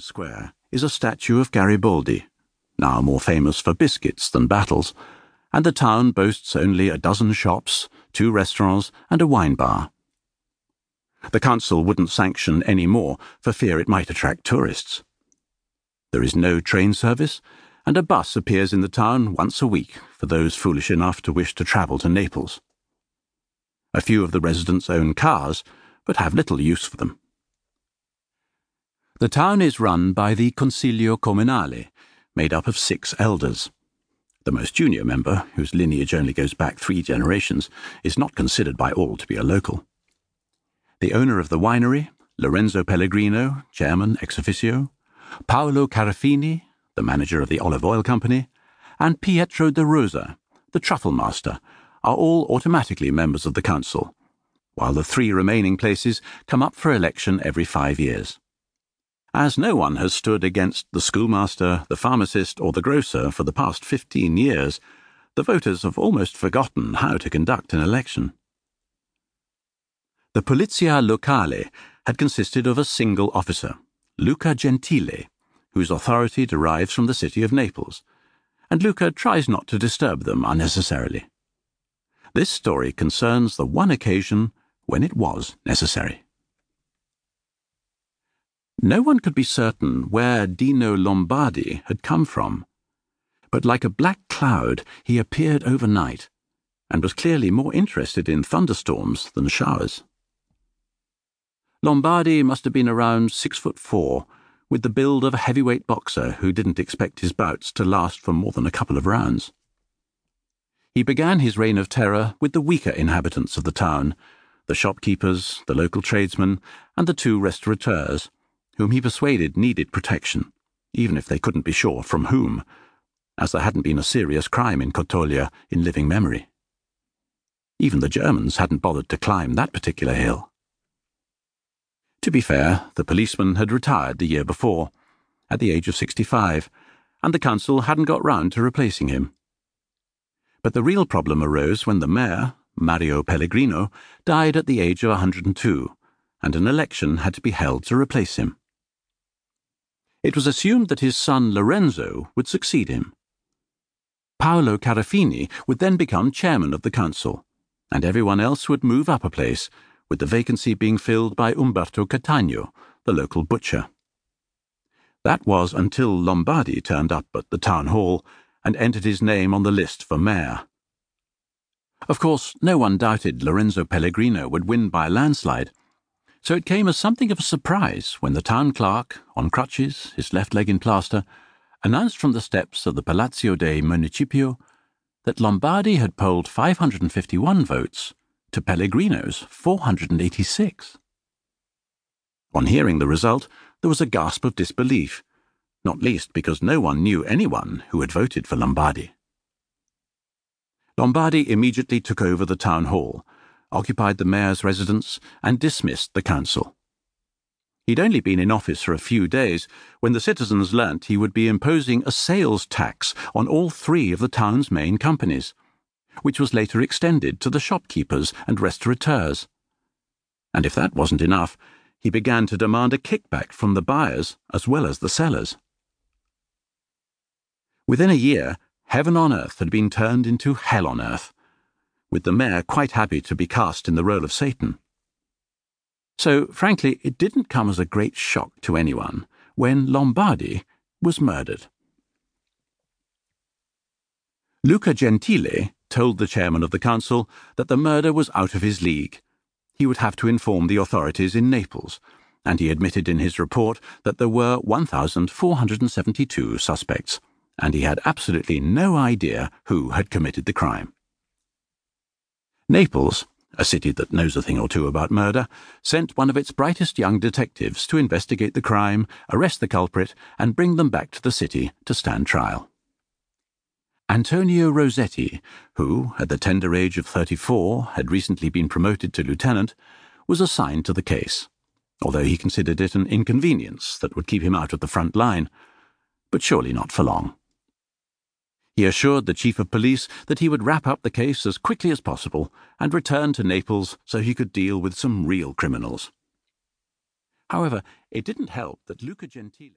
square is a statue of Garibaldi, now more famous for biscuits than battles, and the town boasts only a dozen shops, two restaurants, and a wine bar. The council wouldn't sanction any more for fear it might attract tourists. There is no train service, and a bus appears in the town once a week for those foolish enough to wish to travel to Naples. A few of the residents own cars, but have little use for them. The town is run by the Consiglio Comunale, made up of six elders. The most junior member, whose lineage only goes back three generations, is not considered by all to be a local. The owner of the winery, Lorenzo Pellegrino, chairman ex officio, Paolo Carafini, the manager of the olive oil company, and Pietro de Rosa, the truffle master, are all automatically members of the council, while the three remaining places come up for election every five years. As no one has stood against the schoolmaster, the pharmacist, or the grocer for the past fifteen years, the voters have almost forgotten how to conduct an election. The Polizia Locale had consisted of a single officer, Luca Gentile, whose authority derives from the city of Naples, and Luca tries not to disturb them unnecessarily. This story concerns the one occasion when it was necessary. No one could be certain where Dino Lombardi had come from, but like a black cloud he appeared overnight, and was clearly more interested in thunderstorms than showers. Lombardi must have been around six foot four, with the build of a heavyweight boxer who didn't expect his bouts to last for more than a couple of rounds. He began his reign of terror with the weaker inhabitants of the town, the shopkeepers, the local tradesmen, and the two restaurateurs whom he persuaded needed protection, even if they couldn't be sure from whom, as there hadn't been a serious crime in Kotolia in living memory. Even the Germans hadn't bothered to climb that particular hill. To be fair, the policeman had retired the year before, at the age of 65, and the council hadn't got round to replacing him. But the real problem arose when the mayor, Mario Pellegrino, died at the age of 102, and an election had to be held to replace him. It was assumed that his son Lorenzo would succeed him. Paolo Carafini would then become chairman of the council, and everyone else would move up a place, with the vacancy being filled by Umberto Catagno, the local butcher. That was until Lombardi turned up at the town hall and entered his name on the list for mayor. Of course, no one doubted Lorenzo Pellegrino would win by a landslide, so it came as something of a surprise when the town clerk, on crutches, his left leg in plaster, announced from the steps of the Palazzo dei Municipio that Lombardi had polled 551 votes to Pellegrino's 486. On hearing the result, there was a gasp of disbelief, not least because no one knew anyone who had voted for Lombardi. Lombardi immediately took over the town hall occupied the mayor's residence, and dismissed the council. He'd only been in office for a few days when the citizens learnt he would be imposing a sales tax on all three of the town's main companies, which was later extended to the shopkeepers and restaurateurs. And if that wasn't enough, he began to demand a kickback from the buyers as well as the sellers. Within a year, heaven on earth had been turned into hell on earth with the mayor quite happy to be cast in the role of Satan. So, frankly, it didn't come as a great shock to anyone when Lombardi was murdered. Luca Gentile told the chairman of the council that the murder was out of his league. He would have to inform the authorities in Naples, and he admitted in his report that there were 1,472 suspects, and he had absolutely no idea who had committed the crime. Naples, a city that knows a thing or two about murder, sent one of its brightest young detectives to investigate the crime, arrest the culprit, and bring them back to the city to stand trial. Antonio Rossetti, who, at the tender age of 34, had recently been promoted to lieutenant, was assigned to the case, although he considered it an inconvenience that would keep him out of the front line, but surely not for long. He assured the chief of police that he would wrap up the case as quickly as possible and return to Naples so he could deal with some real criminals. However, it didn't help that Luca Gentile.